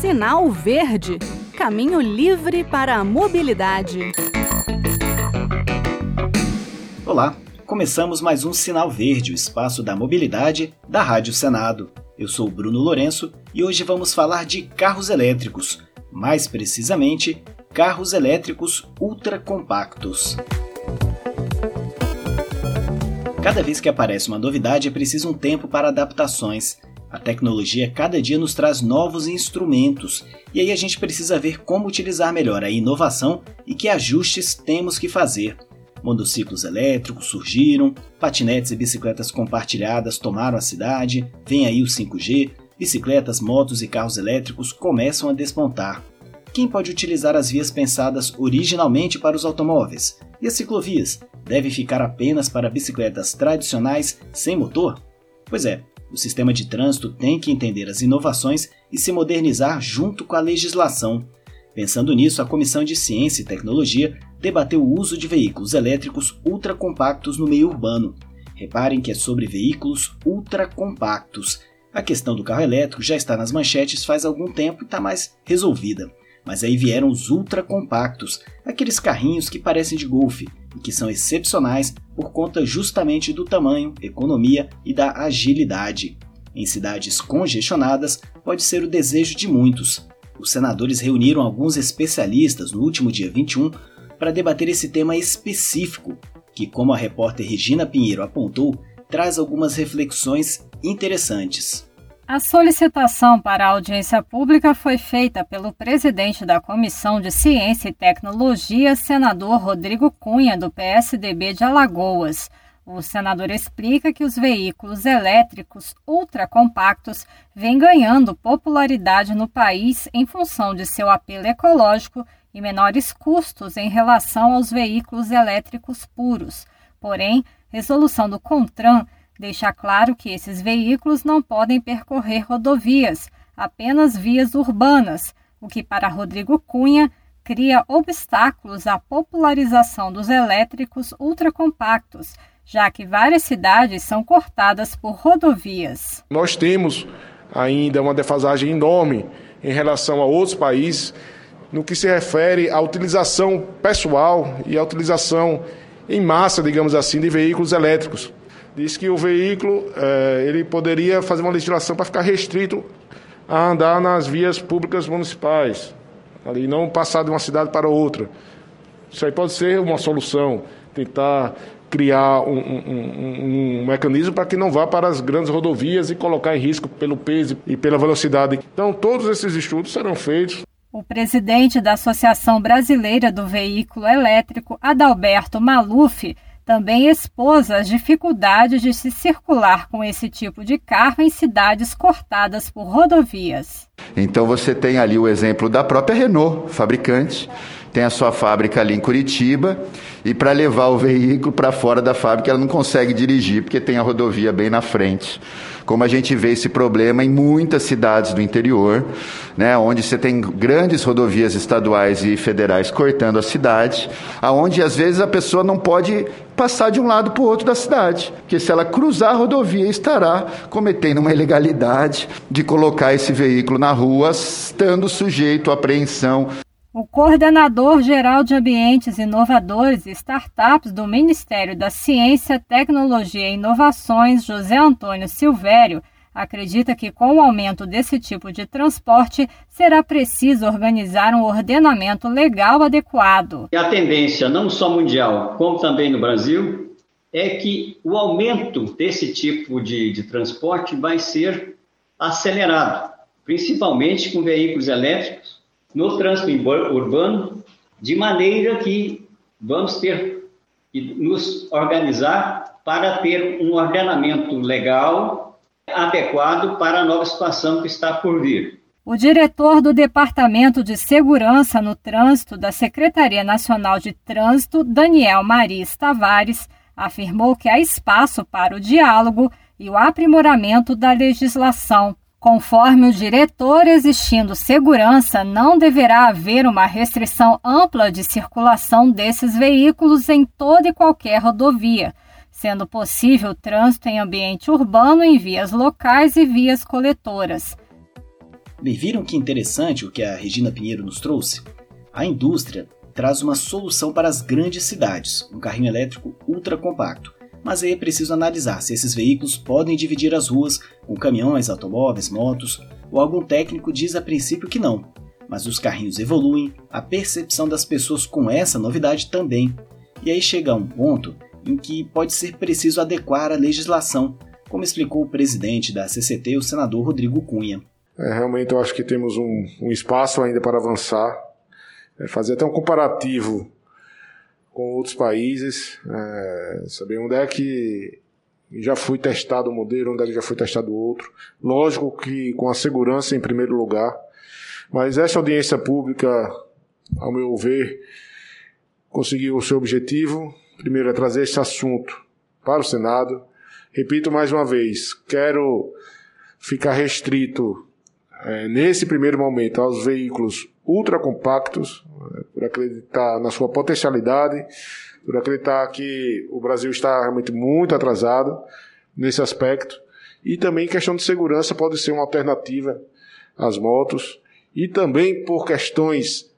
Sinal Verde Caminho livre para a mobilidade. Olá, começamos mais um Sinal Verde, o espaço da mobilidade da Rádio Senado. Eu sou Bruno Lourenço e hoje vamos falar de carros elétricos, mais precisamente, carros elétricos ultracompactos. Cada vez que aparece uma novidade é preciso um tempo para adaptações. A tecnologia cada dia nos traz novos instrumentos, e aí a gente precisa ver como utilizar melhor a inovação e que ajustes temos que fazer. Monociclos elétricos surgiram, patinetes e bicicletas compartilhadas tomaram a cidade, vem aí o 5G, bicicletas, motos e carros elétricos começam a despontar. Quem pode utilizar as vias pensadas originalmente para os automóveis? E as ciclovias? Devem ficar apenas para bicicletas tradicionais sem motor? Pois é, o sistema de trânsito tem que entender as inovações e se modernizar junto com a legislação. Pensando nisso, a Comissão de Ciência e Tecnologia debateu o uso de veículos elétricos ultracompactos no meio urbano. Reparem que é sobre veículos ultracompactos. A questão do carro elétrico já está nas manchetes faz algum tempo e está mais resolvida. Mas aí vieram os ultracompactos, aqueles carrinhos que parecem de golfe e que são excepcionais por conta justamente do tamanho, economia e da agilidade. Em cidades congestionadas, pode ser o desejo de muitos. Os senadores reuniram alguns especialistas no último dia 21 para debater esse tema específico, que, como a repórter Regina Pinheiro apontou, traz algumas reflexões interessantes. A solicitação para a audiência pública foi feita pelo presidente da Comissão de Ciência e Tecnologia, senador Rodrigo Cunha, do PSDB de Alagoas. O senador explica que os veículos elétricos ultracompactos vêm ganhando popularidade no país em função de seu apelo ecológico e menores custos em relação aos veículos elétricos puros. Porém, resolução do CONTRAN deixa claro que esses veículos não podem percorrer rodovias, apenas vias urbanas, o que para Rodrigo Cunha cria obstáculos à popularização dos elétricos ultracompactos, já que várias cidades são cortadas por rodovias. Nós temos ainda uma defasagem enorme em relação a outros países no que se refere à utilização pessoal e à utilização em massa, digamos assim, de veículos elétricos diz que o veículo é, ele poderia fazer uma legislação para ficar restrito a andar nas vias públicas municipais, ali não passar de uma cidade para outra. Isso aí pode ser uma solução, tentar criar um, um, um, um, mecanismo para que não vá para as grandes rodovias e colocar em risco pelo peso e pela velocidade. Então, todos esses estudos serão feitos. O presidente da Associação Brasileira do Veículo Elétrico, Adalberto Maluf, também expôs as dificuldades de se circular com esse tipo de carro em cidades cortadas por rodovias. Então você tem ali o exemplo da própria Renault, fabricante, tem a sua fábrica ali em Curitiba e para levar o veículo para fora da fábrica ela não consegue dirigir porque tem a rodovia bem na frente. Como a gente vê esse problema em muitas cidades do interior, né, onde você tem grandes rodovias estaduais e federais cortando a cidade, aonde às vezes a pessoa não pode passar de um lado para o outro da cidade, porque se ela cruzar a rodovia estará cometendo uma ilegalidade de colocar esse veículo na rua, estando sujeito à apreensão. O coordenador geral de ambientes inovadores e startups do Ministério da Ciência, Tecnologia e Inovações, José Antônio Silvério, acredita que com o aumento desse tipo de transporte será preciso organizar um ordenamento legal adequado. A tendência, não só mundial, como também no Brasil, é que o aumento desse tipo de, de transporte vai ser acelerado, principalmente com veículos elétricos no trânsito urbano, de maneira que vamos ter que nos organizar para ter um ordenamento legal adequado para a nova situação que está por vir. O diretor do Departamento de Segurança no Trânsito da Secretaria Nacional de Trânsito, Daniel Maris Tavares, afirmou que há espaço para o diálogo e o aprimoramento da legislação Conforme o diretor, existindo segurança, não deverá haver uma restrição ampla de circulação desses veículos em toda e qualquer rodovia, sendo possível trânsito em ambiente urbano em vias locais e vias coletoras. Bem, viram que interessante o que a Regina Pinheiro nos trouxe? A indústria traz uma solução para as grandes cidades, um carrinho elétrico ultra compacto. Mas aí é preciso analisar se esses veículos podem dividir as ruas com caminhões, automóveis, motos, ou algum técnico diz a princípio que não. Mas os carrinhos evoluem, a percepção das pessoas com essa novidade também. E aí chega a um ponto em que pode ser preciso adequar a legislação, como explicou o presidente da CCT, o senador Rodrigo Cunha. É, realmente eu acho que temos um, um espaço ainda para avançar, é, fazer até um comparativo com outros países, é, saber onde é que já foi testado o modelo, onde é que já foi testado outro. Lógico que com a segurança em primeiro lugar, mas essa audiência pública, ao meu ver, conseguiu o seu objetivo. Primeiro é trazer esse assunto para o Senado. Repito mais uma vez, quero ficar restrito é, nesse primeiro momento, aos veículos ultracompactos, é, por acreditar na sua potencialidade, por acreditar que o Brasil está realmente muito atrasado nesse aspecto, e também questão de segurança pode ser uma alternativa às motos, e também por questões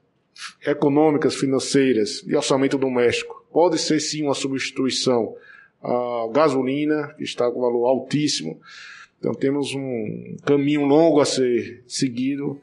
econômicas, financeiras e orçamento doméstico, pode ser sim uma substituição à gasolina, que está com valor altíssimo, então temos um caminho longo a ser seguido.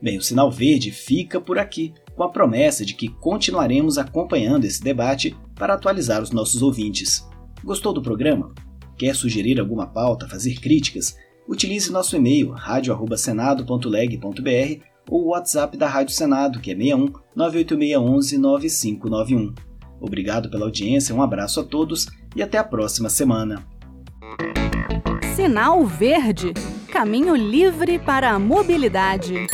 Bem, o Sinal Verde fica por aqui, com a promessa de que continuaremos acompanhando esse debate para atualizar os nossos ouvintes. Gostou do programa? Quer sugerir alguma pauta, fazer críticas? Utilize nosso e-mail radio@senado.leg.br ou o WhatsApp da Rádio Senado, que é 61 98611 9591. Obrigado pela audiência, um abraço a todos e até a próxima semana. Sinal Verde Caminho livre para a mobilidade.